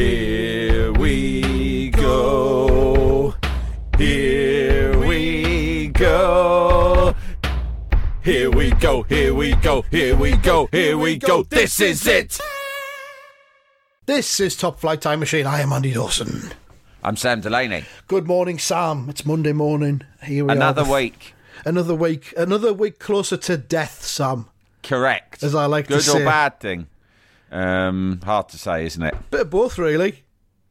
Here we go. Here we go. Here we go. Here we go. Here we go. Here we go. This is it. This is Top Flight Time Machine. I am Andy Dawson. I'm Sam Delaney. Good morning, Sam. It's Monday morning. Here we are. Another are. week. Another week. Another week closer to death, Sam. Correct. As I like to say. Good say. or bad thing? Um, hard to say, isn't it? Bit of both, really.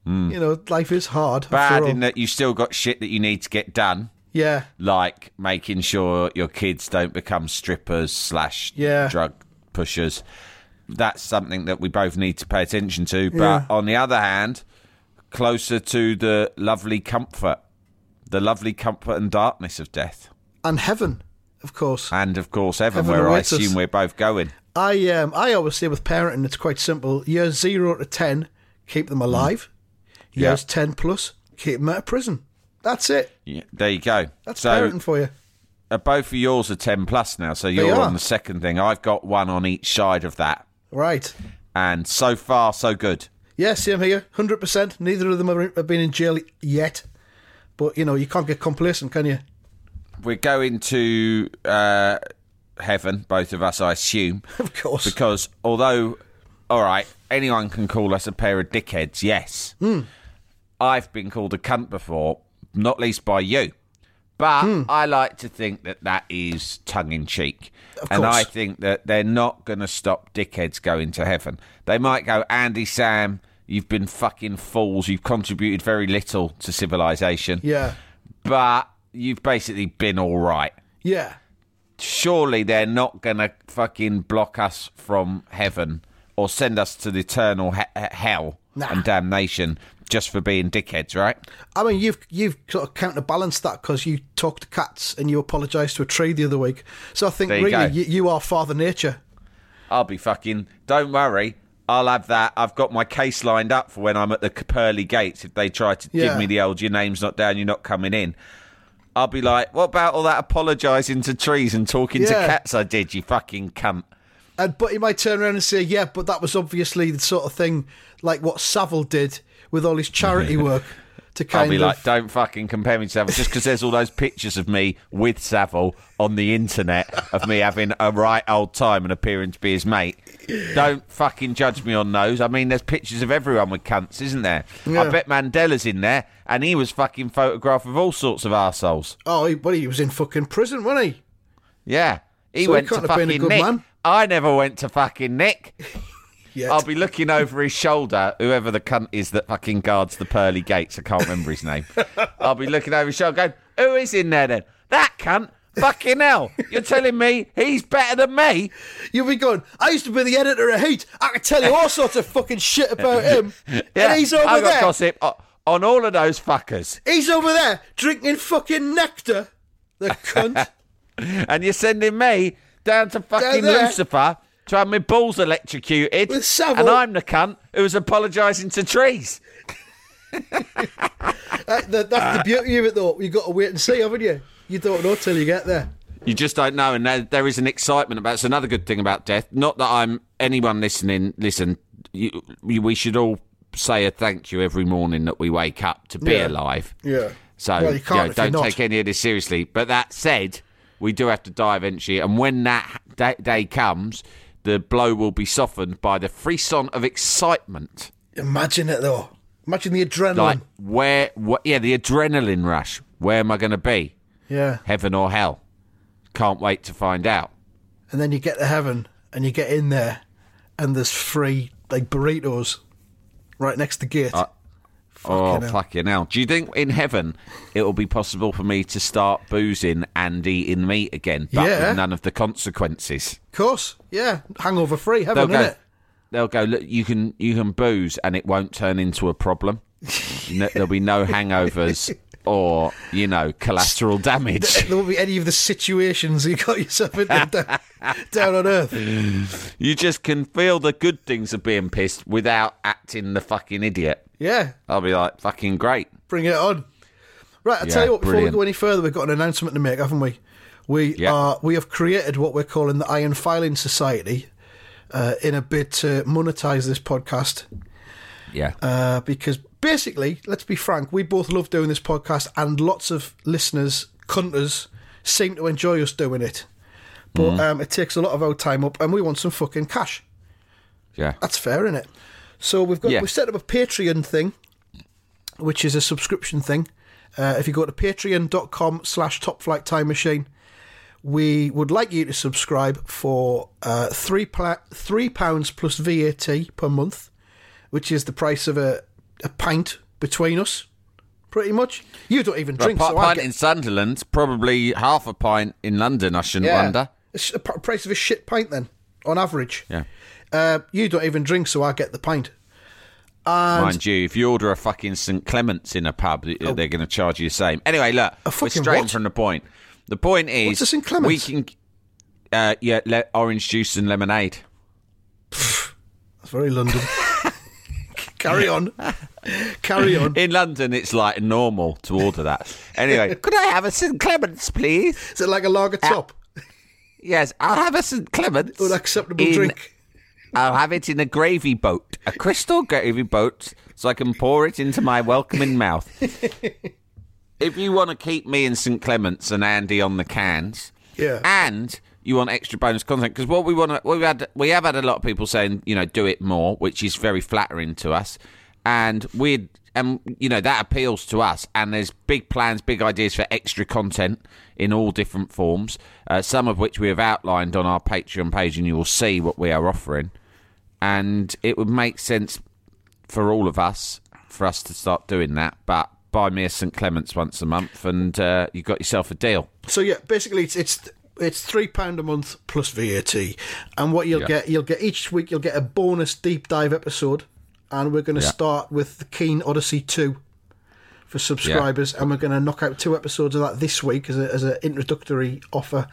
You know, life is hard. Bad in that you still got shit that you need to get done, Yeah. like making sure your kids don't become strippers slash Yeah. drug pushers. That's something that we both need to pay attention to. But Yeah. on the other hand, closer to the lovely comfort, the lovely comfort and darkness of death, And heaven, of course. and of course heaven, Heaven where I awaits us. assume we're both going. I um I always say with parenting, it's quite simple. Years zero to ten, keep them alive. Yeah. Years ten plus, keep them out of prison. That's it. Yeah, there you go. That's so, parenting for you. Uh, both of yours are 10 plus now, so you're on the second thing. I've got one on each side of that. Right. And so far, so good. yes Yeah, same here. Hundred percent. Neither of them have have been in jail yet, but you know you can't get complacent, can you? We're going to uh, heaven, both of us, I assume. Of course. Because although, all right, anyone can call us a pair of dickheads, yes. Hmm. I've been called a cunt before, not least by you. But Hmm. I like to think that that is tongue in cheek. Of And I think that they're not going to stop dickheads going to heaven. They might go, Andy, Sam, you've been fucking fools. You've contributed very little to civilization. yeah, But you've basically been all right yeah. Surely they're not going to fucking block us from heaven or send us to the eternal he- he- hell Nah. and damnation just for being dickheads, right? I mean, you've you've sort of counterbalanced that because you talked to cats and you apologised to a tree the other week. So I think There you really go. you, you are Father Nature. I'll be fucking. Don't worry. I'll have that. I've got my case lined up for when I'm at the pearly gates. If they try to Yeah. give me the old, your name's not down, you're not coming in. I'll be like, what about all that apologising to trees and talking to cats I did, you fucking cunt? And but he might turn around and say, "Yeah, but that was obviously the sort of thing like what Savile did with all his charity work to kind I'll be of." like, don't fucking compare me to Savile just because there's all those pictures of me with Savile on the internet of me having a right old time and appearing to be his mate. Don't fucking judge me on those. I mean, there's pictures of everyone with cunts, isn't there? Yeah. I bet Mandela's in there and he was fucking photographed with all sorts of arseholes. oh, he, but he was in fucking prison, wasn't he? Yeah. He So he went to been a fucking Nick. man. I never went to fucking Nick. Yeah. I'll be looking over his shoulder, whoever the cunt is that fucking guards the pearly gates. I can't remember his name. I'll be looking over his shoulder going, who is in there then? That cunt? Fucking hell. You're telling me he's better than me? You'll be going, I used to be the editor of Heat. I could tell you all sorts of fucking shit about him. Yeah, and he's over I've got there. gossip on all of those fuckers. He's over there drinking fucking nectar. The cunt. And you're sending me down to fucking there. Lucifer to have my balls electrocuted. Savile. And I'm the cunt who's apologising to trees. Uh, the- that's the beauty of it, though. You've got to wait and see, haven't you? You don't know till you get there. You just don't know, and there, there is an excitement about. It's another good thing about death. Not that I'm anyone listening. Listen, you, you, we should all say a thank you every morning that we wake up to be Yeah. alive. Yeah. So Well, you can't know, you're don't take any of this seriously. But that said, we do have to die eventually, and when that da- day comes, the blow will be softened by the frisson of excitement. Imagine it, though. Imagine the adrenaline. Like where, wh- yeah, the adrenaline rush. Where am I going to be? yeah. Heaven or hell? Can't wait to find out. And then you get to heaven and you get in there and there's free, like, burritos right next to the gate. oh, Fucking oh, hell. fucking hell. Do you think in heaven it will be possible for me to start boozing and eating meat again, but Yeah. with none of the consequences? Of course. Yeah. Hangover free, They'll heaven, go, innit? they'll go. Look, you can you can booze, and it won't turn into a problem. no, there'll be no hangovers or you know collateral damage. There won't be any of the situations you got yourself into down, down on Earth. You just can feel the good things of being pissed without acting the fucking idiot. Yeah, I'll be like, fucking great. bring it on. Right, I'll Yeah, tell you what, before brilliant. we go any further, we've got an announcement to make, haven't we? We Yeah. are we have created what we're calling the Iron Filing Society uh, in a bid to monetize this podcast. Yeah. uh, because basically, let's be frank, we both love doing this podcast, and lots of listeners, cunters, seem to enjoy us doing it. But Mm. um, it takes a lot of our time up, and we want some fucking cash. yeah. That's fair, isn't it? So we've got Yeah. we've set up a Patreon thing, which is a subscription thing. Uh, if you go to patreon.com slash top flight time machine, we would like you to subscribe for uh, three pla- three pounds plus VAT per month, which is the price of a, a pint between us, pretty much. You don't even A drink, pi- so I pint get, in Sunderland, probably half a pint in London. I shouldn't wonder. It's the price of a shit pint then, on average. Yeah. Uh, you don't even drink, so I get the pint. Mind you, if you order a fucking St Clements in a pub, they're going to charge you the same. Anyway, look, we're Oh. straying what? from the point. The point is, What's a St. Clement's? we can, uh, yeah, le- orange juice and lemonade. That's very London. Carry on. Carry on. In London, it's like normal to order that. Anyway, could I have a St Clements, please? Is it like a lager uh, top? Yes, I'll have a St Clements. Unacceptable in- drink. I'll have it in a gravy boat, a crystal gravy boat, so I can pour it into my welcoming mouth. if you want to keep me and St Clements and Andy on the cans, Yeah. and you want extra bonus content, because what we want to, we've had, we have had a lot of people saying, you know, do it more, which is very flattering to us, and we, and you know, that appeals to us. And there's big plans, big ideas for extra content in all different forms, uh, some of which we have outlined on our Patreon page, and you will see what we are offering and it would make sense for all of us for us to start doing that. But buy me a St Clements once a month, and uh, you got yourself a deal. So yeah, basically it's it's it's three pound a month plus VAT, and what you'll Yeah. get you'll get each week you'll get a bonus deep dive episode, and we're going to Yeah. start with the Keane Odyssey two for subscribers, and we're going to knock out two episodes of that this week as a as an introductory offer,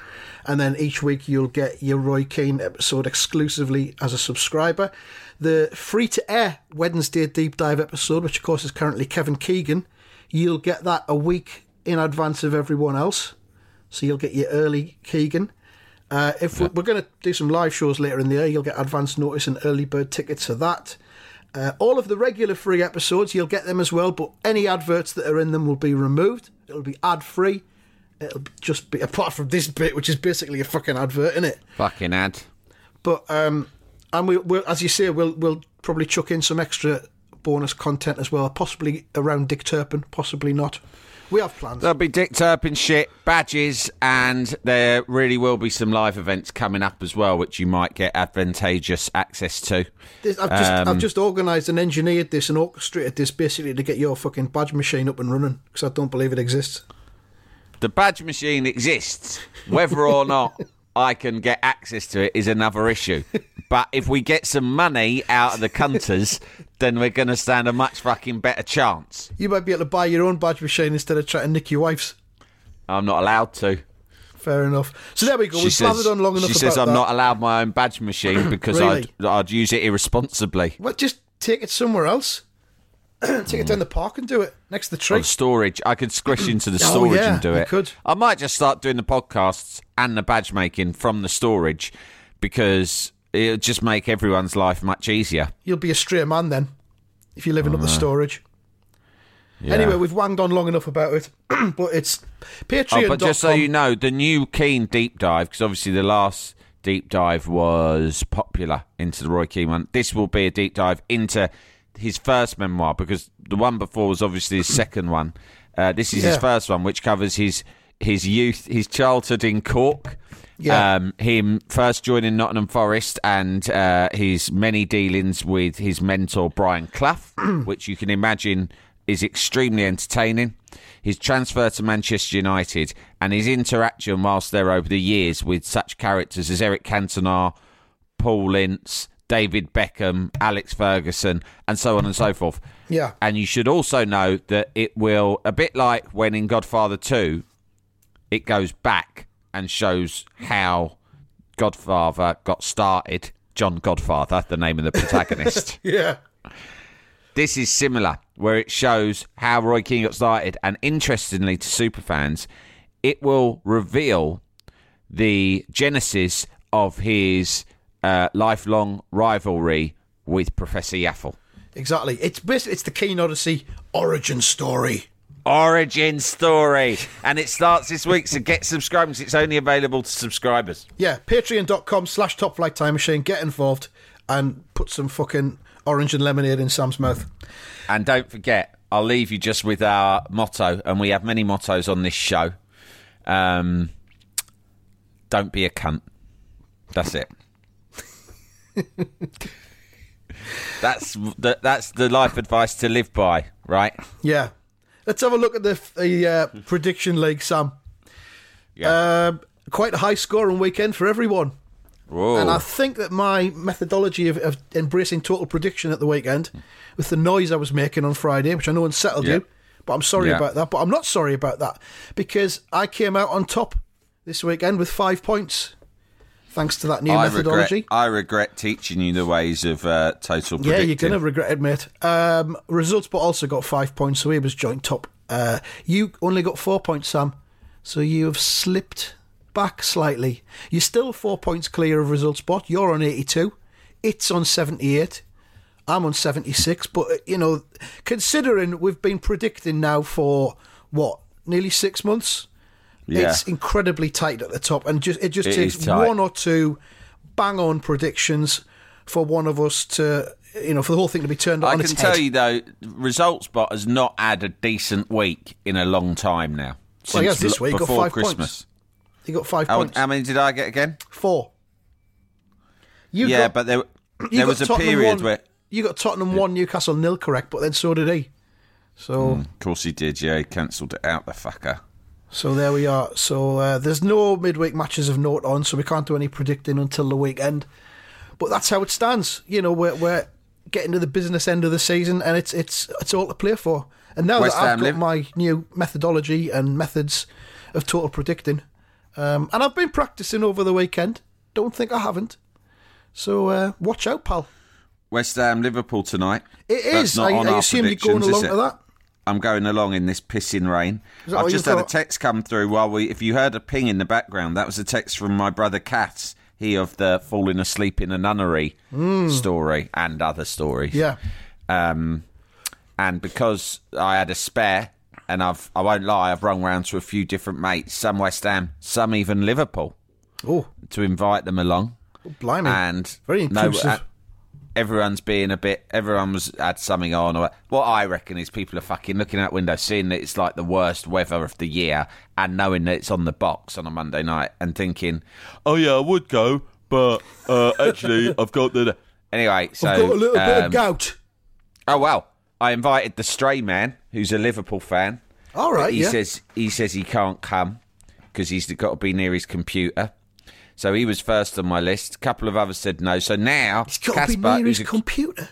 and then each week you'll get your Roy Keane episode exclusively as a subscriber. The free to air Wednesday deep dive episode, which of course is currently Kevin Keegan, you'll get that a week in advance of everyone else. So you'll get your early Keegan. Uh, if we're, we're going to do some live shows later in the year, you'll get advance notice and early bird tickets for that. Uh, all of the regular free episodes, you'll get them as well, but any adverts that are in them will be removed. It'll be ad free. It'll just be apart from this bit, which is basically a fucking advert, is it? Fucking ad. But um, and we, we'll, as you say, we'll we'll probably chuck in some extra bonus content as well, possibly around Dick Turpin, possibly not. We have plans. There'll be Dick Turpin shit, badges, and there really will be some live events coming up as well, which you might get advantageous access to. This, I've just Um, I've just organised and engineered this and orchestrated this basically to get your fucking badge machine up and running because I don't believe it exists. The badge machine exists. Whether or not I can get access to it is another issue. But if we get some money out of the cunters, then we're going to stand a much fucking better chance. You might be able to buy your own badge machine instead of trying to nick your wife's. I'm not allowed to. Fair enough. So there we go. She We've says, on long enough she says I'm that. not allowed my own badge machine because Really? I'd, I'd use it irresponsibly. Well, just take it somewhere else. take it down the park and do it next to the tree. On storage, I could squish mm. into the Oh, storage yeah, and do it. could. I might just start doing the podcasts and the badge making from the storage because it'll just make everyone's life much easier. You'll be a straight man then if you're living up the oh, storage. Yeah. Anyway, we've wanged on long enough about it, but it's Patreon. Oh, but just so you know, the new Keane deep dive, because obviously the last deep dive was popular into the Roy Keane one. This will be a deep dive into his first memoir, because the one before was obviously his second one. Uh, this is his first one, which covers his his youth, his childhood in Cork. Yeah. Um, him first joining Nottingham Forest and uh, his many dealings with his mentor Brian Clough, which you can imagine is extremely entertaining. His transfer to Manchester United and his interaction whilst there over the years with such characters as Eric Cantona, Paul Ince, David Beckham, Alex Ferguson, and so on and so forth. Yeah. And you should also know that it will, a bit like when in Godfather 2, it goes back and shows how Godfather got started. John Godfather, the name of the protagonist. Yeah. this is similar, where it shows how Roy Keane got started. And interestingly, to superfans, it will reveal the genesis of his uh, lifelong rivalry with Professor Yaffle. Exactly. It's basically it's the Keane Odyssey origin story. Origin story. And it starts this week, so get subscribers. It's only available to subscribers. Yeah, patreon.com slash top flight time machine. Get involved and put some fucking orange and lemonade in Sam's mouth. And don't forget, I'll leave you just with our motto, and we have many mottos on this show. Um, don't be a cunt. That's it. that's the, that's the life advice to live by, right? Yeah. Let's have a look at the, the uh, prediction league, Sam. Yeah. Um, quite a high scoring weekend for everyone. Whoa. And I think that my methodology of, of embracing total prediction at the weekend, with the noise I was making on Friday, which I know unsettled Yeah. you, but I'm sorry Yeah. about that. But I'm not sorry about that because I came out on top this weekend with five points, thanks to that new I regret, methodology. I regret teaching you the ways of uh, total Yeah, you're going to regret it, mate. Um, results, but also got five points, so he was joint top. Uh, you only got four points, Sam, so you have slipped back slightly. You're still four points clear of results, but You're on 82. It's on 78. I'm on 76. But, uh, you know, considering we've been predicting now for, what, nearly six months? Yeah. It's incredibly tight at the top, and just it just It takes one or two bang on predictions for one of us to, you know, for the whole thing to be turned I on I can tell head. you though, Results Bot has not had a decent week in a long time now. Well, he Since this week, got before five points. Christmas. You got five How, points. how many did I get again? Four. You yeah, got, but there there got was a Tottenham period one, where, you got Tottenham one, Newcastle nil correct, but then so did he. So, hmm, of course, he did. Yeah, he cancelled it out. The fucker. So there we are. So uh, there's no midweek matches of note on, so we can't do any predicting until the weekend. But that's how it stands. You know, we're we're getting to the business end of the season, and it's it's it's all to play for. And now West that I've got live- my new methodology and methods of total predicting, um, and I've been practicing over the weekend. Don't think I haven't. So uh, watch out, pal. West Ham Liverpool tonight. It That's is. not I, on I assume you're going along to that. I'm going along in this pissing rain. I've just had a text come through while we. If you heard a ping in the background, that was a text from my brother Cass. He of the falling asleep in a nunnery story and other stories. Yeah. Um, and because I had a spare, and I've I won't lie, I've rung round to a few different mates, some West Ham, some even Liverpool, Oh, to invite them along. blimey. And Very no, inclusive. uh, everyone's being a bit. Everyone was had something on. Or what I reckon is people are fucking looking out windows, seeing that it's like the worst weather of the year, and knowing that it's on the box on a Monday night, and thinking, "Oh yeah, I would go, but uh, actually I've got the." Anyway, so I've got a little bit um, of gout. Oh well, I invited the stray man, who's a Liverpool fan. All right, He yeah. says he says he can't come because he's got to be near his computer. So he was first on my list. A couple of others said no. So now He's got to be near his a- computer.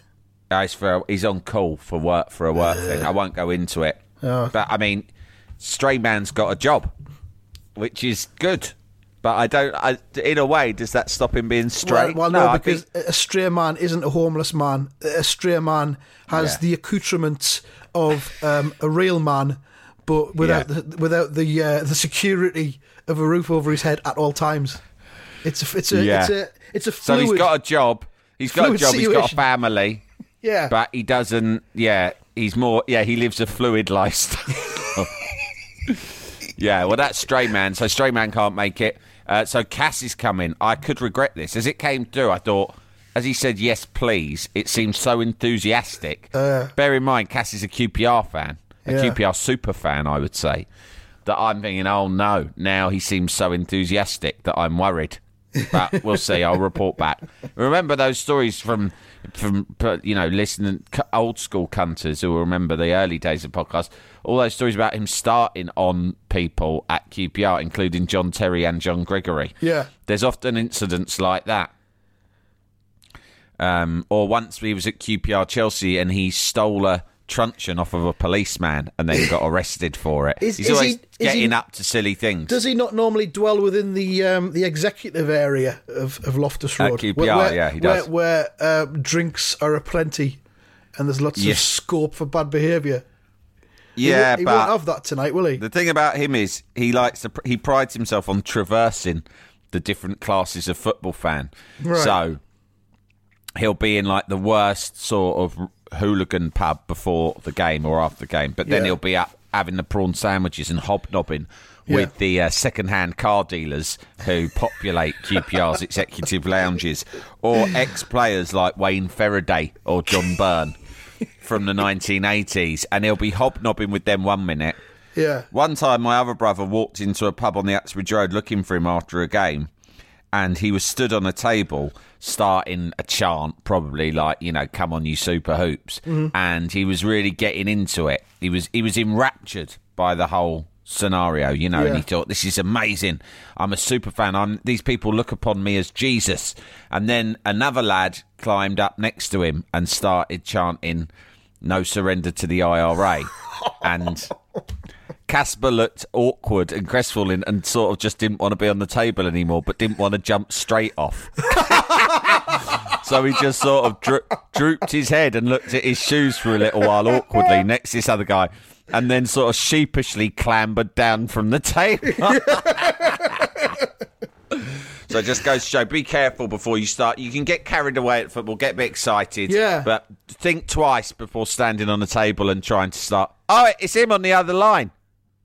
uh, he's, for, he's on call for work for a work thing. I won't go into it. Oh. But I mean, Stray Man's got a job, which is good. But I don't. I, in a way, does that stop him being Well, straight? well, no, I because think- a stray man isn't a homeless man. A stray man has Yeah. the accoutrements of um, a real man, but without Yeah. the, without the uh, the security of a roof over his head at all times. It's a it's a Yeah. it's a it's a so he's got a job. He's got a fluid job. He's got a family. yeah, but he doesn't. Yeah, he's more. Yeah, he lives a fluid lifestyle. yeah, well, that's Stray Man. So Stray Man can't make it. Uh, so Cass is coming. I could regret this as it came through. I thought, as he said, yes, please. It seemed so enthusiastic. Bear in mind, Cass is a QPR fan, a Uh. Yeah. QPR super fan, I would say. That I'm thinking, oh no, now he seems so enthusiastic that I'm worried. But we'll see. I'll report back. Remember those stories from from you know listening old school cunters who will remember the early days of podcast. All those stories about him starting on people at QPR, including John Terry and John Gregory. Yeah. there's often incidents like that. Um, or once he was at QPR Chelsea and he stole a truncheon off of a policeman and then got arrested for it. Is- He's is always he- getting he- up to silly things. Does he not normally dwell within the um, the executive area of, of Loftus At Road? QPR, yeah, he does. Where, where uh, drinks are aplenty and there's lots Yes. of scope for bad behaviour. yeah, he, he but won't have that tonight, will he? The thing about him is he likes to he prides himself on traversing the different classes of football fan. Right. So he'll be in like the worst sort of hooligan pub before the game or after the game, but then Yeah. he'll be up having the prawn sandwiches and hobnobbing Yeah. with the uh, second-hand car dealers who populate QPR's executive lounges, or ex-players like Wayne Fereday or John Byrne from the 1980s, and he'll be hobnobbing with them one minute. Yeah. One time, my other brother walked into a pub on the Uxbridge Road looking for him after a game, and he was stood on a table starting a chant, probably like you know, "Come on, you Super Hoops," mm-hmm. and he was really getting into it. He was he was enraptured by the whole scenario, you know, and he thought, "This is amazing. I'm a super fan. I'm these people look upon me as Jesus." And then another lad climbed up next to him and started chanting, "No surrender to the IRA," and. Casper looked awkward and crestfallen and sort of just didn't want to be on the table anymore, but didn't want to jump straight off. so he just sort of dro- drooped his head and looked at his shoes for a little while awkwardly next to this other guy, and then sort of sheepishly clambered down from the table. So it just goes to show, be careful before you start. You can get carried away at football, get a bit excited. Yeah. But think twice before standing on the table and trying to start. Oh, it's him on the other line.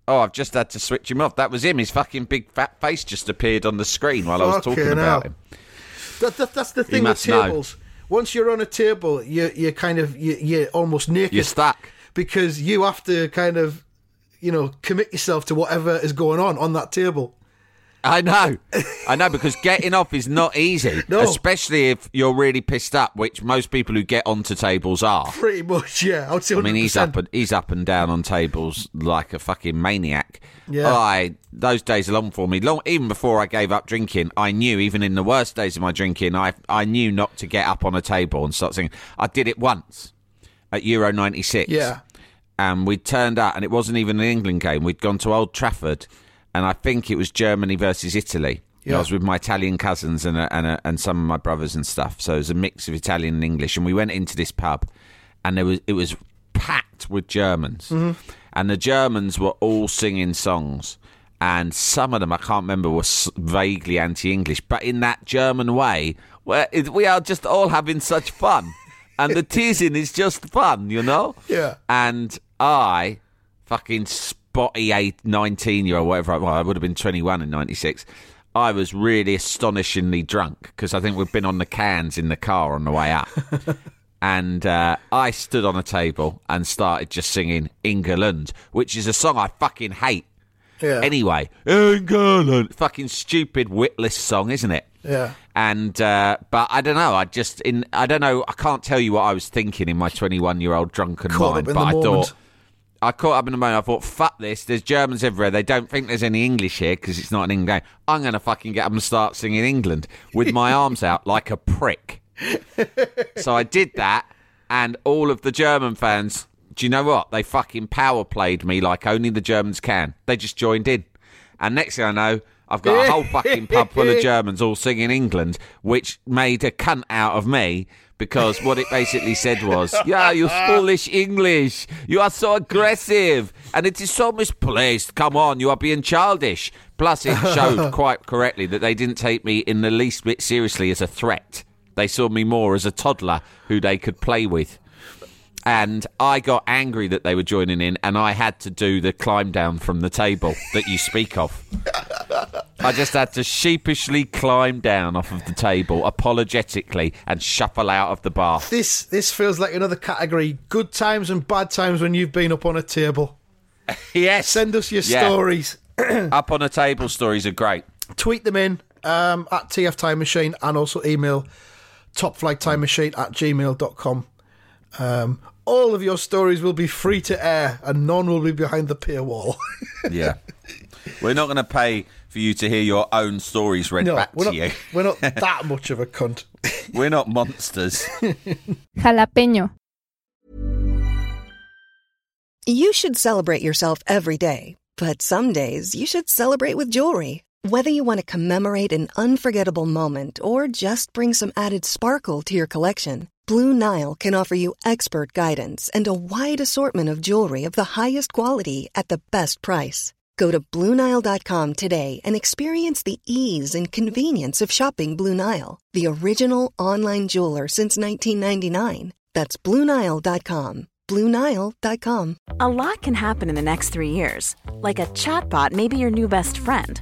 Oh, I've just had to switch him off. That was him. His fucking big fat face just appeared on the screen while I was Fucking talking about him. That, that, that's the thing with must know. tables. Once you're on a table, you you kind of you, you're almost naked. You're stuck. because you have to kind of you know commit yourself to whatever is going on on that table. I know. I know because getting off is not easy, No. especially if you're really pissed up, which most people who get onto tables are. Pretty much, yeah. I would say. I mean, he's up and he's up and down on tables like a fucking maniac. Yeah. Oh, I those days are long for me. Long even before I gave up drinking, I knew even in the worst days of my drinking, I I knew not to get up on a table and start singing. I did it once at Euro '96. Yeah. and we turned out, and it wasn't even an England game. We'd gone to Old Trafford, and I think it was Germany versus Italy. Yeah. I was with my Italian cousins and a, and a, and some of my brothers and stuff. So it was a mix of Italian and English. And we went into this pub, and there was it was packed with Germans, mm-hmm. and the Germans were all singing songs. And some of them, I can't remember, were vaguely anti-English, but in that German way, where it, we are just all having such fun, and the teasing is just fun, you know. Yeah. And I, fucking spotty eight, 19 year old, whatever, I- well, I would have been 21 in 96. I was really astonishingly drunk because I think we'd been on the cans in the car on the way up. and uh, I stood on a table and started just singing England, which is a song I fucking hate. Yeah. Anyway, England, fucking stupid, witless song, isn't it? Yeah. And uh, but I don't know. I just in I don't know. I can't tell you what I was thinking in my 21 year old drunken Caught mind. But I moment. thought I caught up in the moment. I thought, fuck this. There's Germans everywhere. They don't think there's any English here because it's not an England game. I'm going to fucking get up and start singing England with my arms out like a prick. so I did that, and all of the German fans. Do you know what? They fucking power played me like only the Germans can. They just joined in, and next thing I know. I've got a whole fucking pub full of Germans all singing England, which made a cunt out of me because what it basically said was, "Yeah, you foolish English. You are so aggressive, and it is so misplaced. Come on, you are being childish." Plus, it showed quite correctly that they didn't take me in the least bit seriously as a threat. They saw me more as a toddler who they could play with. And I got angry that they were joining in, and I had to do the climb down from the table that you speak of. I just had to sheepishly climb down off of the table, apologetically, and shuffle out of the bar. This this feels like another category: good times and bad times when you've been up on a table. Yes, Send us your Yeah. stories. up on a table stories are great. Tweet them in um, at TF Time Machine and also email topflighttimemachine at gmail.com. Um, all of your stories will be free to air and none will be behind the paywall. Yeah, we're not going to pay for you to hear your own stories read No, back to not, you. we're not that much of a cunt. We're not monsters. Jalapeño. You should celebrate yourself every day, but some days you should celebrate with jewelry. Whether you want to commemorate an unforgettable moment or just bring some added sparkle to your collection, Blue Nile can offer you expert guidance and a wide assortment of jewelry of the highest quality at the best price. Go to BlueNile.com today and experience the ease and convenience of shopping Blue Nile, the original online jeweler since 1999. That's BlueNile.com. BlueNile.com. A lot can happen in the next three years. Like a chatbot may be your new best friend.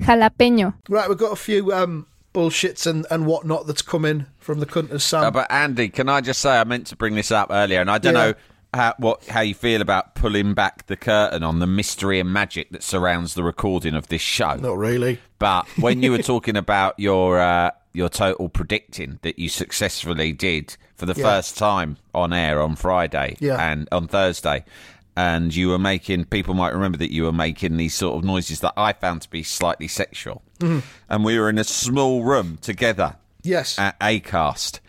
Jalapeño. Right, we've got a few um, bullshits and, and whatnot that's coming from the cunters, Sam. Uh, but Andy, can I just say I meant to bring this up earlier, and I don't Yeah. know how what how you feel about pulling back the curtain on the mystery and magic that surrounds the recording of this show. Not really. But when you were talking about your uh, your total predicting that you successfully did for the Yeah. first time on air on Friday Yeah. and on Thursday, and you were making people might remember that you were making these sort of noises that I found to be slightly sexual, Mm-hmm. and we were in a small room together Yes. at Acast.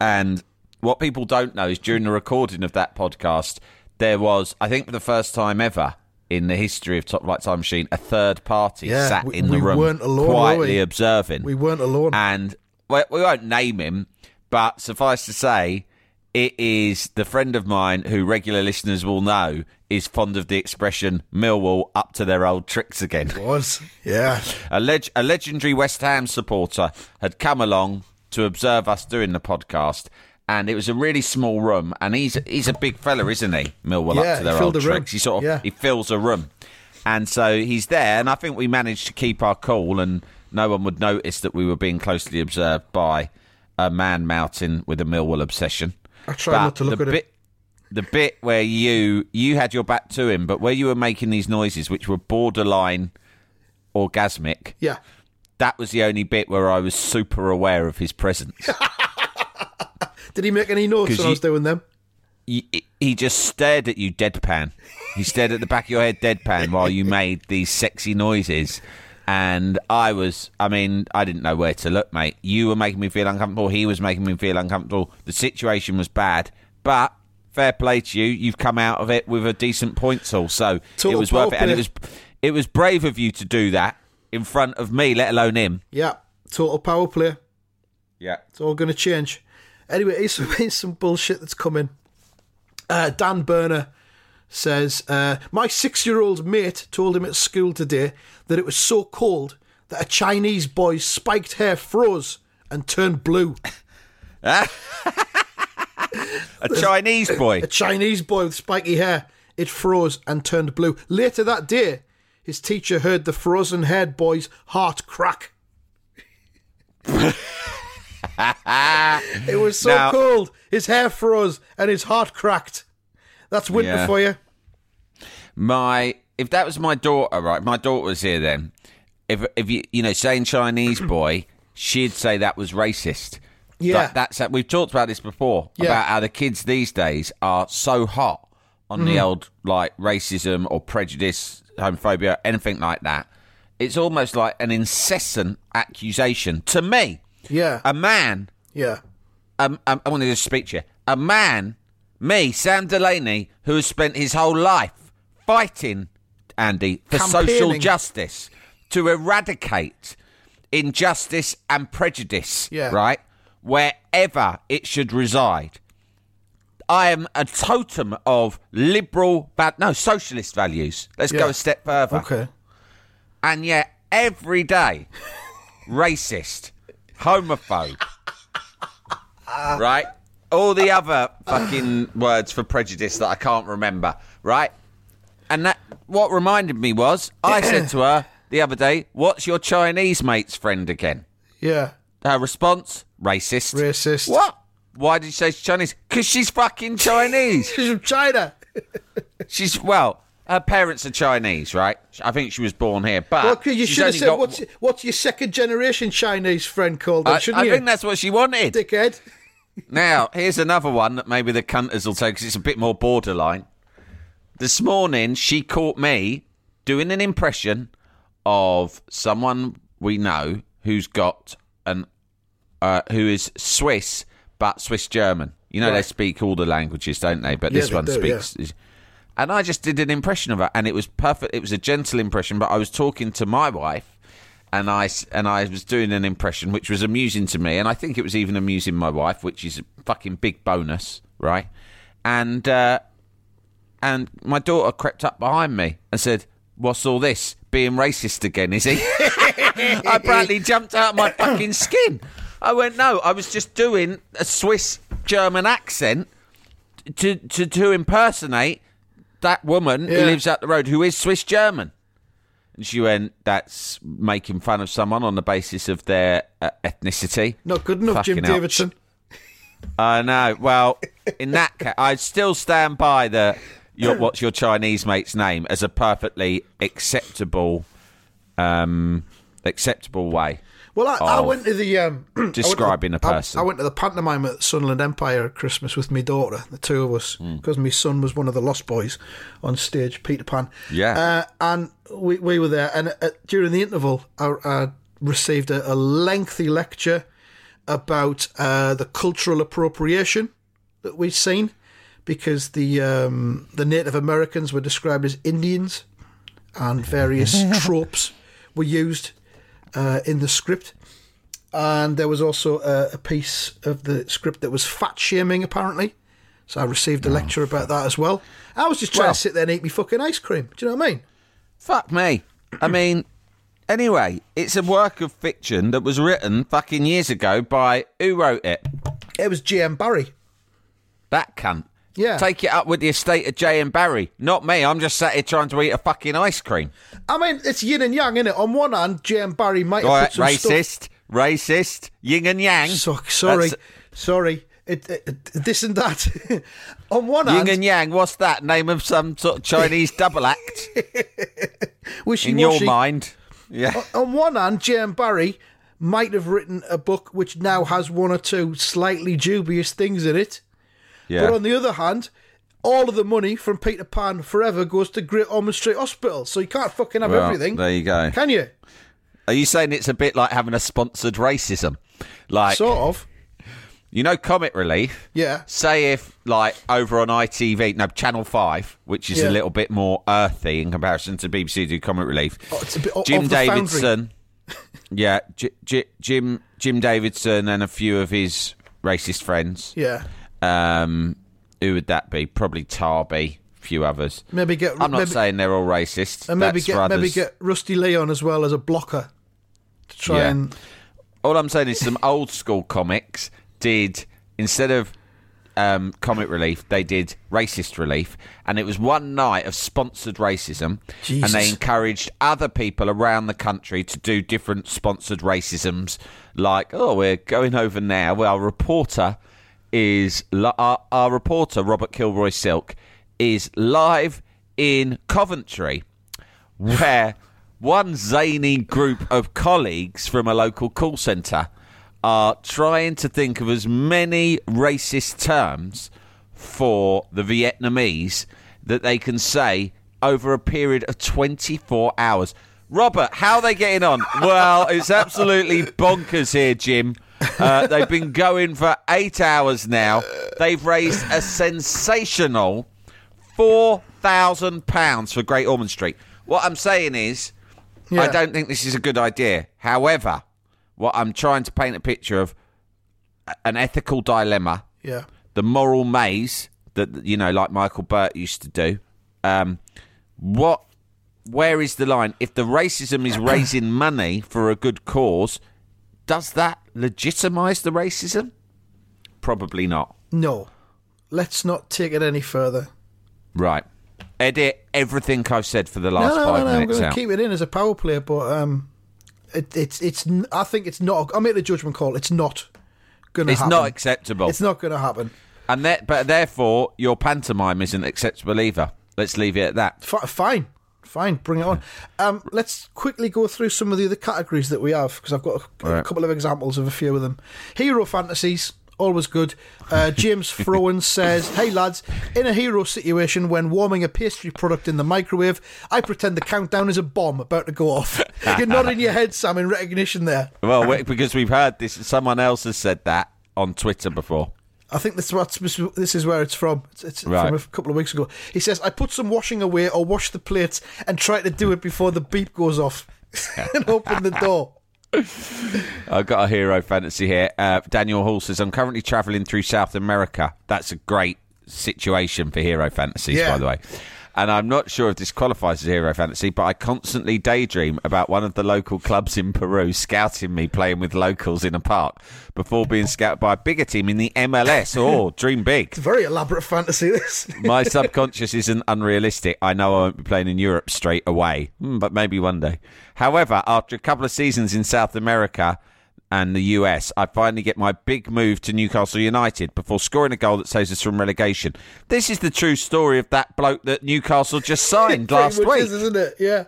And what people don't know is during the recording of that podcast, there was, I think, for the first time ever in the history of Top Flight Time Machine, a third party Yeah, sat we- in the we room weren't alone, were quietly we? observing. we weren't alone. And we, we won't name him, but suffice to say, it is the friend of mine who regular listeners will know is fond of the expression Millwall up to their old tricks again. was. Yeah. A, leg- a legendary West Ham supporter had come along to observe us doing the podcast, and it was a really small room. And he's he's a big fella, isn't he? Millwall Yeah, up to their old the tricks. He sort of Yeah. he fills a room, and so he's there. And I think we managed to keep our cool, and no one would notice that we were being closely observed by a man mountain with a Millwall obsession. I try But not to look at it. bit, The bit where you you had your back to him, but where you were making these noises, which were borderline orgasmic, Yeah. that was the only bit where I was super aware of his presence. Did he make any noise when I was doing them? he, he just stared at you deadpan. He stared at the back of your head deadpan while you made these sexy noises. And I was, I mean, I didn't know where to look, mate. You were making me feel uncomfortable. He was making me feel uncomfortable. The situation was bad. But fair play to you. You've come out of it with a decent points haul. So Total it was worth it. And it was, it was brave of you to do that in front of me, let alone him. Yeah. Total power play. Yeah. It's all going to change. Anyway, here's some, here's some bullshit that's coming. Uh, Dan Burner says, uh, My six year old mate told him at school today that it was so cold that a Chinese boy's spiked hair froze and turned blue. A Chinese boy. A Chinese boy with spiky hair, it froze and turned blue. Later that day, his teacher heard the frozen haired boy's heart crack. it was so Now- cold. His hair froze and his heart cracked. That's winter Yeah. for you. My if that was my daughter, right? My daughter was here then. If if you you know saying Chinese boy, she'd say that was racist. Yeah. But that's we've talked about this before Yeah. about how the kids these days are so hot on Mm-hmm. the old like racism or prejudice, homophobia, anything like that. It's almost like an incessant accusation to me. Yeah. A man yeah. um, um, I want to just speak to you. A man, me, Sam Delaney, who has spent his whole life fighting, Andy, for social justice, to eradicate injustice and prejudice, Yeah. right? Wherever it should reside. I am a totem of liberal, but no, socialist values. Let's Yeah. go a step further Okay. and yet every day racist homophobe right all the other fucking words for prejudice that i can't remember right and that what reminded me was i said to her the other day, what's your Chinese mate's friend again? Yeah. Her response, racist. Racist. What? Why did you say she's Chinese? Because she's fucking Chinese. She's from China. she's, well, her parents are Chinese, right? I think she was born here, but. Well, you should have said, got- what's, what's your second generation Chinese friend called then, I, shouldn't I you? think that's what she wanted. Dickhead. Now, here's another one that maybe the cunters will take because it's a bit more borderline. This morning, she caught me doing an impression of someone we know who's got an uh, who is Swiss but Swiss German. You know they speak all the languages, don't they? But Yeah, this they one do, speaks. And I just did an impression of her, and it was perfect. It was a gentle impression, but I was talking to my wife, and I and I was doing an impression which was amusing to me, and I think it was even amusing my wife, which is a fucking big bonus, right? And uh, and my daughter crept up behind me and said, "What's all this? Being racist again, is he?" I proudly jumped out of my fucking skin. I went, "No, I was just doing a Swiss German accent to to to impersonate that woman who lives up the road who is Swiss German." And she went, "That's making fun of someone on the basis of their uh, ethnicity." Not good enough, Jim Fucking. Davidson. I know. Well, in that case, I'd still stand by the your, what's your Chinese mate's name as a perfectly acceptable, um, acceptable way. Well, I, I went to the um, describing the- a person. I, I went to the pantomime at Sunderland Empire at Christmas with my daughter, the two of us, Hmm. because my son was one of the Lost Boys on stage, Peter Pan. Yeah. uh, and we we were there, and uh, during the interval, I, I received a, a lengthy lecture about uh, the cultural appropriation that we've seen, because the um, the Native Americans were described as Indians, and various tropes were used uh, in the script. And there was also a, a piece of the script that was fat shaming, apparently. So I received a lecture about that as well. I was just trying Well- to sit there and eat me fucking ice cream. Do you know what I mean? Fuck me. I mean, anyway, it's a work of fiction that was written fucking years ago by who wrote it? It was J.M. Barrie. That cunt. Yeah. Take it up with the estate of J. M. Barrie. Not me. I'm just sat here trying to eat a fucking ice cream. I mean, it's yin and yang, isn't it? On one hand, J.M. Barrie might have right, put some racist, stuff. racist, yin and yang. So, sorry, That's- sorry. It, it, it- this and that. On one hand Yin hand, and yang, what's that? Name of some sort of Chinese double act wishy in your mind? Yeah. On one hand, J.M. Barrie might have written a book which now has one or two slightly dubious things in it. Yeah. But on the other hand, all of the money from Peter Pan Forever goes to Great Ormond Street Hospital, so you can't fucking have Well, everything. There you go. Can you? Are you saying it's a bit like having a sponsored racism? Like, Sort of. you know, Comic Relief? Yeah. Say if, like, over on ITV, no, Channel 5, which is Yeah. a little bit more earthy in comparison to BBC do Comic Relief. Oh, it's a bit Jim. Davidson. yeah, J- J- Jim Jim Davidson and a few of his racist friends. Yeah. Um, who would that be? Probably Tarby, a few others. Maybe get. I'm not maybe, saying they're all racist. And maybe That's get maybe get Rusty Leon as well as a blocker to try Yeah. and. All I'm saying is some old school comics did instead of um, comic relief, they did racist relief, and it was one night of sponsored racism, and they encouraged other people around the country to do different sponsored racisms. Like, oh, we're going over now. Well, our reporter is our, our reporter Robert Kilroy Silk is live in Coventry where one zany group of colleagues from a local call centre are trying to think of as many racist terms for the Vietnamese that they can say over a period of 24 hours. Robert, how are they getting on? Well, it's absolutely bonkers here, Jim. Uh, they've been going for eight hours now. They've raised a sensational four thousand pounds for Great Ormond Street. What I'm saying is, I don't think this is a good idea. However, what I'm trying to paint a picture of an ethical dilemma, Yeah. the moral maze that you know, like Michael Buerk used to do. Um, what? Where is the line? If the racism is raising money for a good cause, does that legitimise the racism? Probably not. No. Let's not take it any further. Right. Edit everything I've said for the last no, no, five no, no. I'm going to keep it in as a power play, but um, it, it's it's. I think it's not. I'll make the judgment call. It's not going to It's happen. not acceptable. It's not going to happen. and that, but therefore, your pantomime isn't acceptable either. Let's leave it at that. F- fine, fine. Bring it on. Um, let's quickly go through some of the other categories that we have because I've got a, a Right. couple of examples of a few of them. Hero fantasies. Always good. Uh, James Frowen says, Hey lads, in a hero situation when warming a pastry product in the microwave, I pretend the countdown is a bomb about to go off. You're nodding your head, Sam, in recognition there. Well, because we've heard this, someone else has said that on Twitter before. I think this is, what, this is where it's from. It's, it's Right. from a couple of weeks ago. He says, I put some washing away or wash the plates and try to do it before the beep goes off and open the door. I've got a hero fantasy here. Uh, Daniel Hall says, I'm currently travelling through South America. That's a great situation for hero fantasies, Yeah. by the way. And I'm not sure if this qualifies as hero fantasy, but I constantly daydream about one of the local clubs in Peru scouting me playing with locals in a park before being scouted by a bigger team in the MLS. Oh, dream big. It's a very elaborate fantasy, this. My subconscious isn't unrealistic. I know I won't be playing in Europe straight away, Hmm, but maybe one day. However, after a couple of seasons in South America and the US, I finally get my big move to Newcastle United before scoring a goal that saves us from relegation. This is the true story of that bloke that Newcastle just signed last week. is, isn't it? Yeah.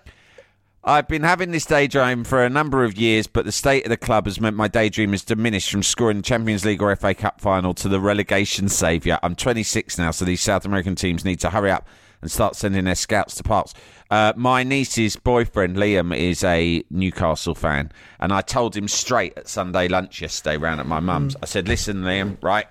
I've been having this daydream for a number of years, but the state of the club has meant my daydream has diminished from scoring the Champions League or FA Cup final to the relegation saviour. I'm 26 now, so these South American teams need to hurry up and start sending their scouts to parks. Uh, my niece's boyfriend, Liam, is a Newcastle fan, and I told him straight at Sunday lunch yesterday round at my mum's. I said, listen, Liam, right?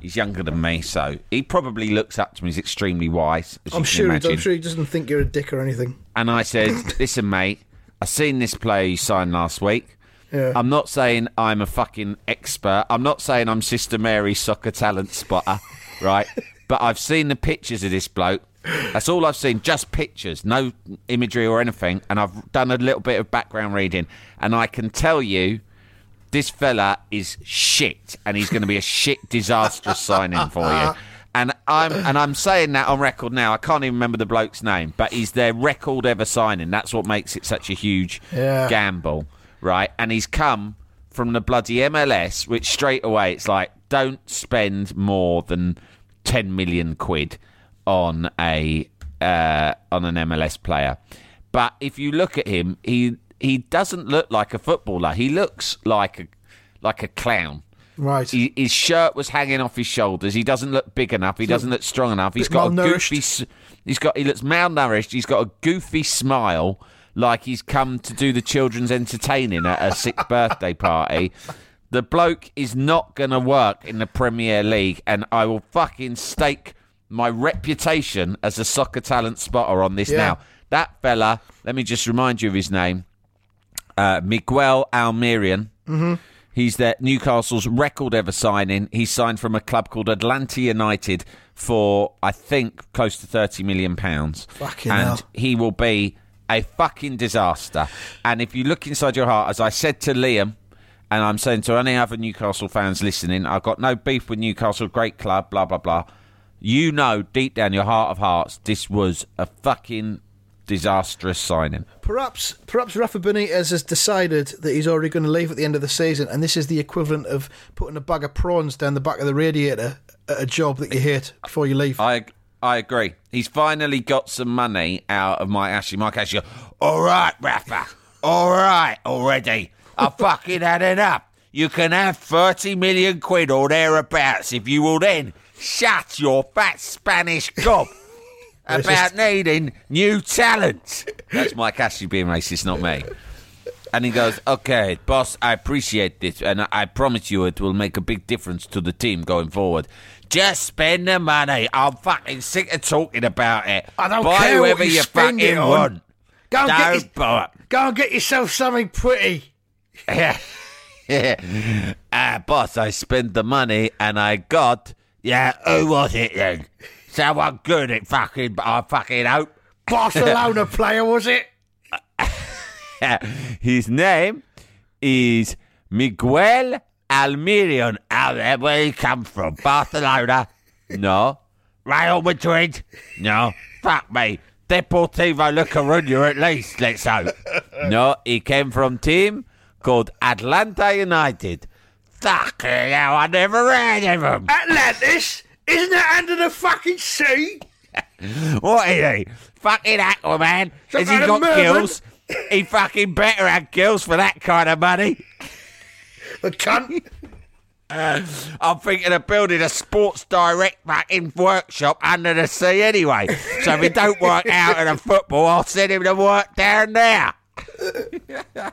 He's younger than me, so he probably looks up to me. He's extremely wise. I'm sure, he. I'm sure he doesn't think you're a dick or anything. And I said, listen, mate, I seen this player you signed last week. Yeah. I'm not saying I'm a fucking expert. I'm not saying I'm Sister Mary's soccer talent spotter, right? But I've seen the pictures of this bloke. That's all I've seen, just pictures, no imagery or anything. And I've done a little bit of background reading. And I can tell you, this fella is shit, and he's going to be a shit, disastrous signing for you. And I'm and I'm saying that on record now. I can't even remember the bloke's name, but he's their record ever signing. That's what makes it such a huge Yeah. gamble, right? And he's come from the bloody MLS, which straight away it's like, don't spend more than ten million quid on a uh, on an MLS player. But if you look at him, he he doesn't look like a footballer. He looks like a like a clown. Right. He, his shirt was hanging off his shoulders. He doesn't look big enough. He doesn't look strong enough. He's got a goofy. He's got. He looks malnourished. He's got a goofy smile, like he's come to do the children's entertaining at a sixth birthday party. The bloke is not going to work in the Premier League, and I will fucking stake my reputation as a soccer talent spotter on this Yeah. now. That fella, let me just remind you of his name uh, Miguel Almirón. Mm-hmm. He's their Newcastle's record ever signing. He signed from a club called Atlanta United for, I think, close to thirty million pounds. Fucking and hell. he will be a fucking disaster. And if you look inside your heart, as I said to Liam, and I'm saying to any other Newcastle fans listening, I've got no beef with Newcastle, great club, blah blah blah. You know, deep down your heart of hearts, this was a fucking disastrous signing. Perhaps, perhaps Rafa Benitez has decided that he's already going to leave at the end of the season, and this is the equivalent of putting a bag of prawns down the back of the radiator at a job that you hate before you leave. I I agree. He's finally got some money out of Mike Ashley. Mike Ashley, all right, Rafa, all right already. I fucking had enough. You can have 30 million quid or thereabouts if you will then shut your fat Spanish gob about needing new talent. That's Mike Ashley being racist, not me. And he goes, okay, boss, I appreciate this, and I promise you it will make a big difference to the team going forward. Just spend the money. I'm fucking sick of talking about it. I don't Buy care whoever what you you spend fucking it on. want. Go and, Don't get buy your, go and get yourself something pretty. it. yeah. Ah, boss, I spent the money and I got. Yeah, who was it then? Someone good at fucking. I fucking hope. Barcelona player, was it? His name is Miguel Almirón. Out there, where he come from? Barcelona? No. Real Madrid? No. Fuck me. Deportivo La Coruña at least, let's hope. No, he came from team called Atlanta United. Fucking hell, I never heard of him. Atlantis? Isn't it under the fucking sea? What is he? Fucking Aquaman? Some Has he got gills? He fucking better have gills for that kind of money. The cunt. Uh, I'm thinking of building a Sports Direct fucking workshop under the sea anyway. So if he don't work out in a football, I'll send him to work down there.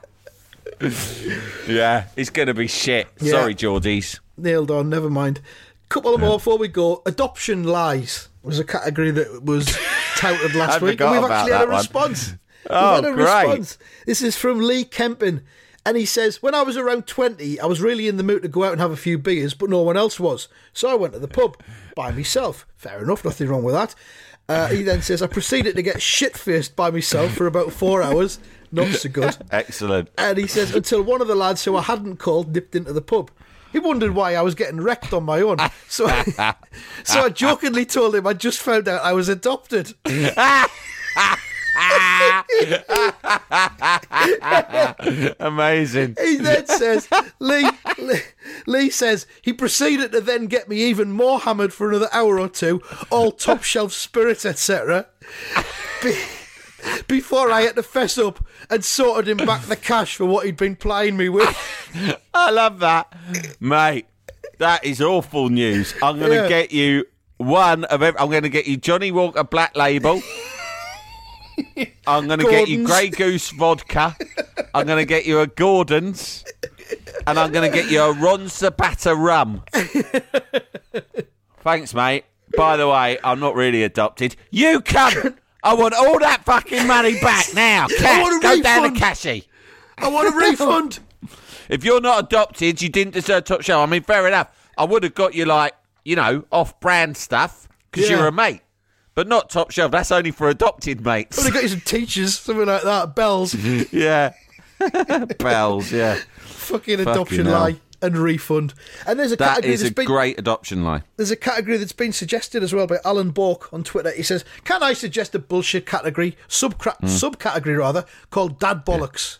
yeah, it's going to be shit. Yeah. Sorry, Geordies. Nailed on, never mind. Couple of more before we go. Adoption lies was a category that was touted last week, and we've actually had a one. response. Oh, we've had a great. response. This is from Lee Kempin, and he says, "When I was around twenty, I was really in the mood to go out and have a few beers, but no one else was, so I went to the pub by myself. Fair enough, nothing wrong with that." Uh, he then says, "I proceeded to get shit faced by myself for about four hours. Not so good." Excellent. And he says, until one of the lads who I hadn't called nipped into the pub. He wondered why I was getting wrecked on my own. So, so I jokingly told him I just found out I was adopted. Amazing. He then says, Lee, Lee, Lee says, he proceeded to then get me even more hammered for another hour or two, all top shelf spirits, etc. Be- before I had to fess up and sorted him back the cash for what he'd been playing me with. I love that. Mate, that is awful news. I'm going to Yeah. get you one of every, I'm going to get you Johnnie Walker Black Label. I'm going to get you Grey Goose vodka. I'm going to get you a Gordon's. And I'm going to get you a Ron Zacapa rum. Thanks, mate. By the way, I'm not really adopted. You cunt! I want all that fucking money back now. Cash. want a Go down to refund. Cashy. I want a refund. If you're not adopted, you didn't deserve top shelf. I mean, fair enough. I would have got you like, you know, off-brand stuff because Yeah. you're a mate, but not top shelf. That's only for adopted mates. Would have got you some teachers, something like that. Bells. yeah, bells. Yeah, fucking adoption hell. lie and refund. And there's a that category is a been great adoption lie. there's a category that's been suggested as well by Alan Bork on Twitter. He says, "Can I suggest a bullshit category, sub subcategory rather, called dad bollocks?"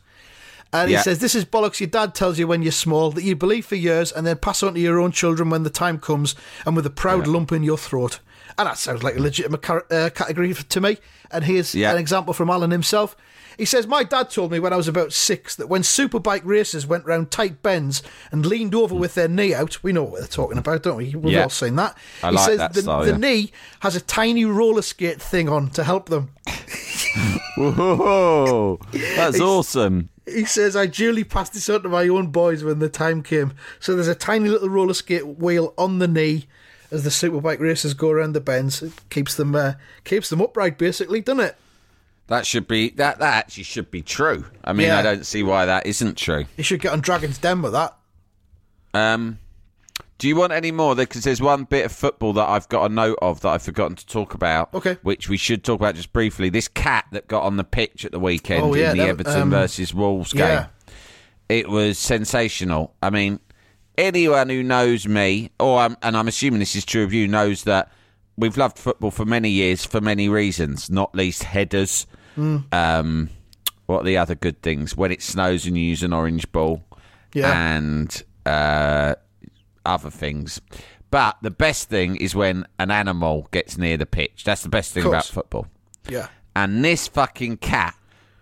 And he Yeah. says, "This is bollocks your dad tells you when you're small that you believe for years and then pass on to your own children when the time comes, and with a proud lump in your throat." And that sounds like a legitimate car- uh, category to me. And here's Yeah. an example from Alan himself. He says, My dad told me when I was about six that when superbike racers went round tight bends and leaned over with their knee out, we know what they're talking about, don't we? We've Yeah. all seen that. I he like says that the, style, the yeah. knee has a tiny roller skate thing on to help them. Whoa, that's awesome. He says, I duly passed this on to my own boys when the time came. So there's a tiny little roller skate wheel on the knee as the superbike racers go around the bends. It keeps them uh, keeps them upright, basically, doesn't it? That should be that. That actually should be true. I mean, Yeah. I don't see why that isn't true. You should get on Dragon's Den with that. Um, do you want any more? Because there's one bit of football that I've got a note of that I've forgotten to talk about. Okay. Which we should talk about just briefly. This cat that got on the pitch at the weekend Oh, yeah, in the that- Everton um, versus Wolves game. yeah. It was sensational. I mean, anyone who knows me, or I'm, and I'm assuming this is true of you, knows that we've loved football for many years for many reasons, not least headers. Hmm. Um, what are the other good things? When it snows and you use an orange ball Yeah. and uh, other things. But the best thing is when an animal gets near the pitch. That's the best thing about football. Yeah. And this fucking cat,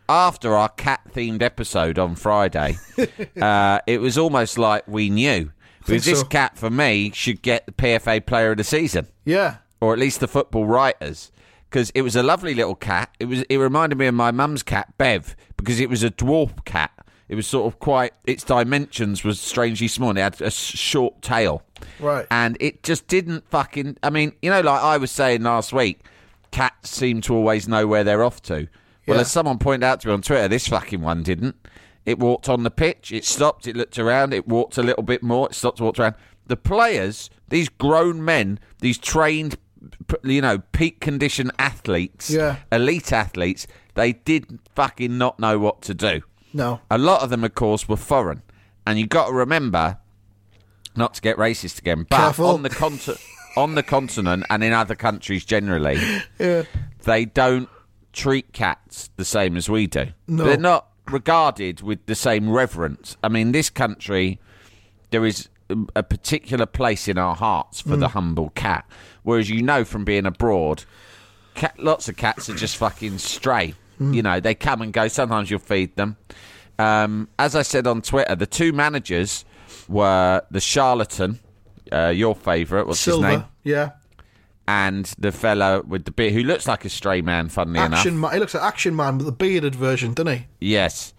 after our cat themed episode on Friday, uh, it was almost like we knew. Because this cat, for me, should get the PFA Player of the Season Yeah. Or at least the football writers, because it was a lovely little cat. It was. It reminded me of my mum's cat Bev because it was a dwarf cat. It was sort of quite. Its dimensions was strangely small. And it had a short tail, Right. And it just didn't fucking. I mean, you know, like I was saying last week, cats seem to always know where they're off to. Well, Yeah. as someone pointed out to me on Twitter, this fucking one didn't. It walked on the pitch. It stopped. It looked around. It walked a little bit more. It stopped. Walked around. The players, these grown men, these trained, you know, peak condition athletes, Yeah. elite athletes, they did fucking not know what to do. No. A lot of them, of course, were foreign, and you've got to remember not to get racist again. But Careful. on the continent, on the continent and in other countries generally, they don't treat cats the same as we do. No. They're not regarded with the same reverence. I mean, this country, there is a- particular place in our hearts for the humble cat. Whereas you know from being abroad, cat, lots of cats are just fucking stray. You know, they come and go. Sometimes you'll feed them. Um, as I said on Twitter, the two managers were the charlatan, uh, your favourite, what's his name? Yeah. And the fella with the beard, who looks like a stray man, funnily Action enough. man. He looks like Action Man with the bearded version, doesn't he? Yes.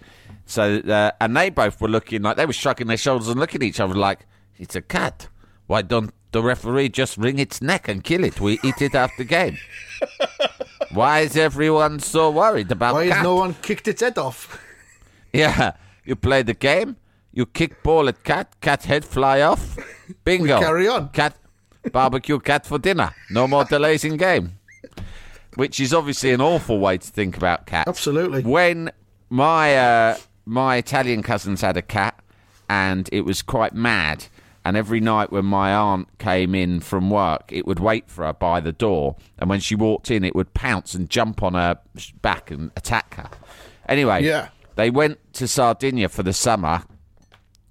So, uh, and they both were looking like they were shrugging their shoulders and looking at each other like, it's a cat. Why don't the referee just wring its neck and kill it? We eat it after game. Why is everyone so worried about Why cat? has no one kicked its head off? Yeah, you play the game, you kick ball at cat, cat head fly off. Bingo. carry on. Cat, barbecue cat for dinner. No more delays in game. Which is obviously an awful way to think about cats. Absolutely. When my uh, my Italian cousins had a cat, and it was quite mad. And every night when my aunt came in from work, it would wait for her by the door. And when she walked in, it would pounce and jump on her back and attack her. Anyway, Yeah. they went to Sardinia for the summer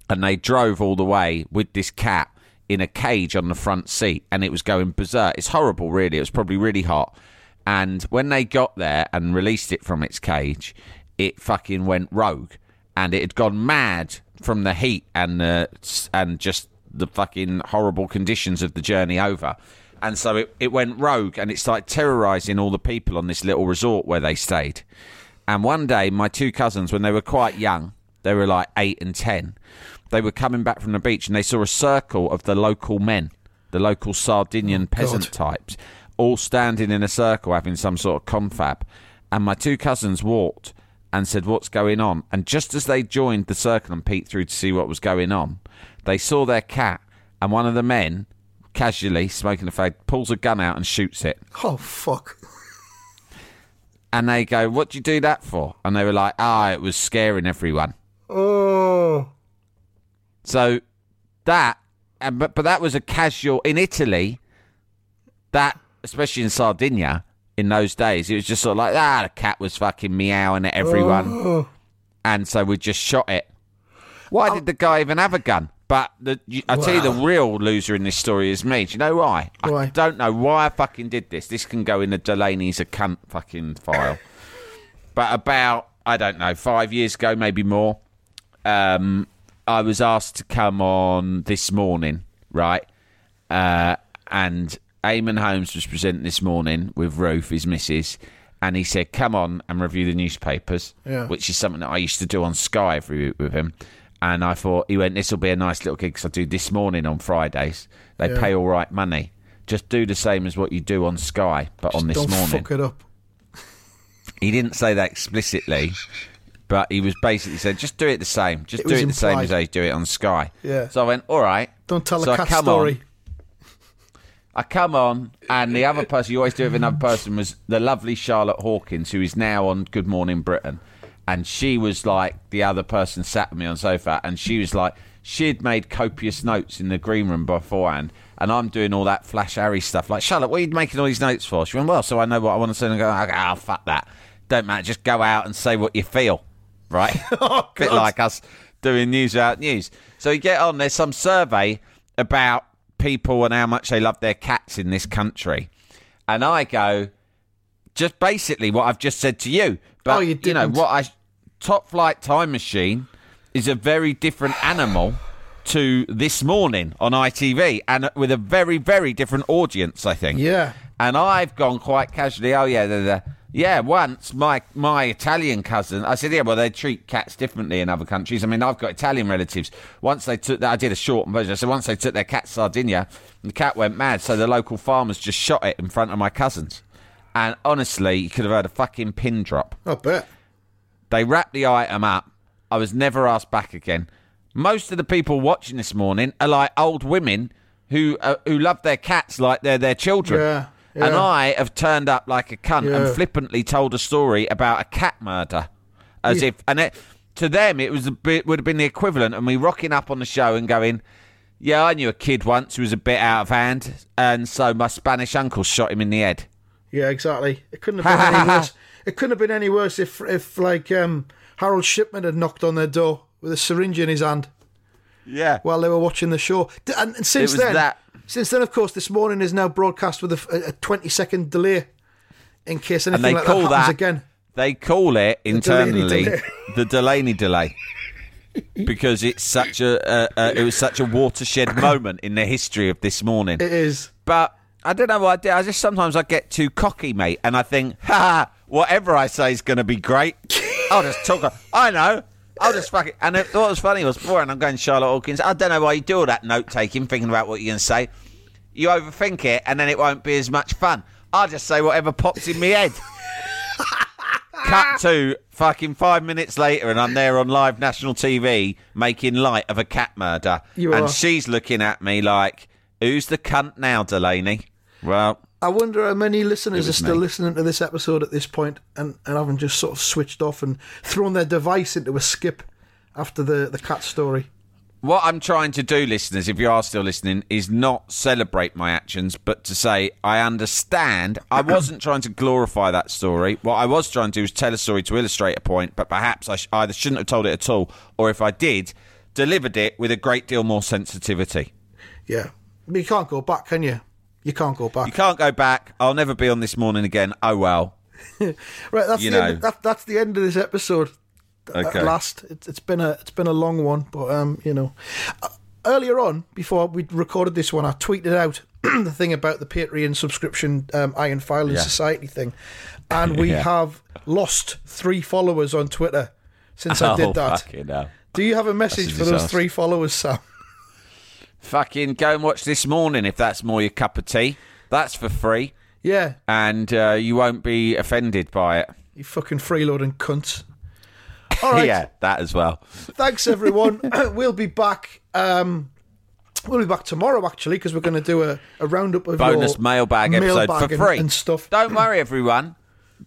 and they drove all the way with this cat in a cage on the front seat and it was going berserk. It's horrible, really. It was probably really hot. And when they got there and released it from its cage, it fucking went rogue and it had gone mad from the heat and the, and just the fucking horrible conditions of the journey over. And so it, it went rogue and it started terrorizing all the people on this little resort where they stayed. And one day, my two cousins, when they were quite young, they were like eight and ten, they were coming back from the beach and they saw a circle of the local men, the local Sardinian oh, peasant types, all standing in a circle having some sort of confab. And my two cousins walked and said, What's going on? And just as they joined the circle and peeked through to see what was going on, they saw their cat, and one of the men, casually smoking a fag, pulls a gun out and shoots it. Oh, fuck. And they go, What would you do that for? And they were like, Ah, it was scaring everyone. Oh. So that, and, but, but that was a casual, in Italy, that, especially in Sardinia, in those days, it was just sort of like, ah, the cat was fucking meowing at everyone. And so we just shot it. Why did the guy even have a gun? But the, you, I tell you, the real loser in this story is me. Do you know why? I don't know why I fucking did this. This can go in the Delaney's a cunt fucking file. but about I don't know five years ago, maybe more. Um, I was asked to come on this morning, right? Uh, and Eamonn Holmes was presenting this morning with Ruth, his missus, and he said, "Come on and review the newspapers," Yeah. which is something that I used to do on Sky every week with him. And I thought he went, "This will be a nice little gig 'cause I do this morning on Fridays. They Yeah. pay all right money. Just do the same as what you do on Sky, but on this Don't morning." fuck it up. He didn't say that explicitly, but he was basically said, just do it the same. Just It do it the same as they do it on Sky. Yeah. So I went, all right. Don't tell so a cat story. On, I come on, and the other person, you always do with another person, was the lovely Charlotte Hawkins, who is now on Good Morning Britain. And she was like, the other person sat with me on sofa, and she was like, she'd made copious notes in the green room beforehand, and I'm doing all that Flash Harry stuff. Like, Charlotte, what are you making all these notes for? She went, well, so I know what I want to say, and I go, oh, fuck that. Don't matter, just go out and say what you feel, right? Oh, bit like us doing news without news. So you get on, there's some survey about people and how much they love their cats in this country. And I go, just basically what I've just said to you. But, Oh, you know, didn't. what I. Top Flight Time Machine is a very different animal to this morning on ITV and with a very, very different audience, I think. Yeah. And I've gone quite casually, oh, yeah, the, the, yeah, once my my Italian cousin, I said, yeah, well, they treat cats differently in other countries. I mean, I've got Italian relatives. Once they took, that, I did a short version. I said, once they took their cat Sardinia, the cat went mad, so the local farmers just shot it in front of my cousins. And honestly, you could have heard a fucking pin drop. I bet. They wrapped the item up. I was never asked back again. Most of the people watching this morning are like old women who uh, who love their cats like they're their children. Yeah, And. I have turned up like a cunt Yeah. and flippantly told a story about a cat murder, as Yeah. if and it, to them it was a bit, would have been the equivalent of me rocking up on the show and going, Yeah, I knew a kid once who was a bit out of hand, and so my Spanish uncle shot him in the head. Yeah, exactly. It couldn't have been any worse. It couldn't have been any worse if, if like, um, Harold Shipman had knocked on their door with a syringe in his hand Yeah. while they were watching the show. And, and since was then, that. since then, of course, this morning is now broadcast with a, a 20 second delay in case anything they like call that happens that- again. They call it internally delay. the Delaney delay because it's such a uh, uh, it was such a watershed moment in the history of this morning. It is. But I don't know what I do. I just sometimes I get too cocky, mate, and I think, ha, whatever I say is going to be great. I'll just talk. I know. I'll just fuck it. And it, what was funny was before, and I'm going Charlotte Hawkins. I don't know why you do all that note taking, thinking about what you're going to say. You overthink it, and then it won't be as much fun. I'll just say whatever pops in my head. Cut to fucking five minutes later, and I'm there on live national TV making light of a cat murder. You and are. she's looking at me like, "Who's the cunt now, Delaney?" Well, I wonder how many listeners are still me. listening to this episode at this point and, and haven't just sort of switched off and thrown their device into a skip after the, the cat story. What I'm trying to do, listeners, if you are still listening, is not celebrate my actions, but to say I understand. I wasn't trying to glorify that story. What I was trying to do was tell a story to illustrate a point, but perhaps I sh- either shouldn't have told it at all, or if I did, delivered it with a great deal more sensitivity. Yeah. You can't go back, can you? You can't go back. You can't go back. I'll never be on this morning again. Oh well. Right, that's You the know. end, that, that's the end of this episode. At Okay. last, it's, it's been a it's been a long one, but um, you know, Uh, earlier on before we recorded this one, I tweeted out the thing about the Patreon subscription um, Iron Filing Yeah. Society thing, and we Yeah. have lost three followers on Twitter since I oh, did that. Fucking hell. Do you have a message a for those three followers, Sam? Fucking go and watch this morning if that's more your cup of tea. That's for free, Yeah, and uh, you won't be offended by it. you fucking freeloading cunt. All right. Yeah, that as well. thanks everyone we'll be back um we'll be back tomorrow actually because we're going to do a, a roundup of bonus your mailbag episode mailbag for and- free and stuff Don't worry, everyone.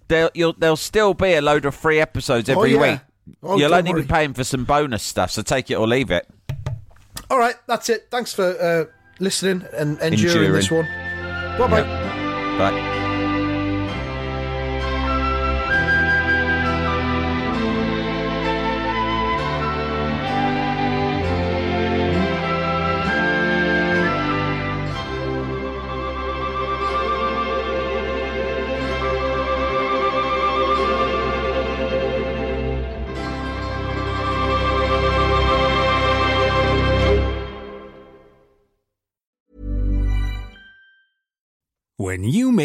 There'll, you'll, there'll still be a load of free episodes every yeah. week. Oh, you'll only worry. be paying for some bonus stuff, so take it or leave it. All right that's it. Thanks for uh listening and enduring, Enduring. this one. Bye bye bye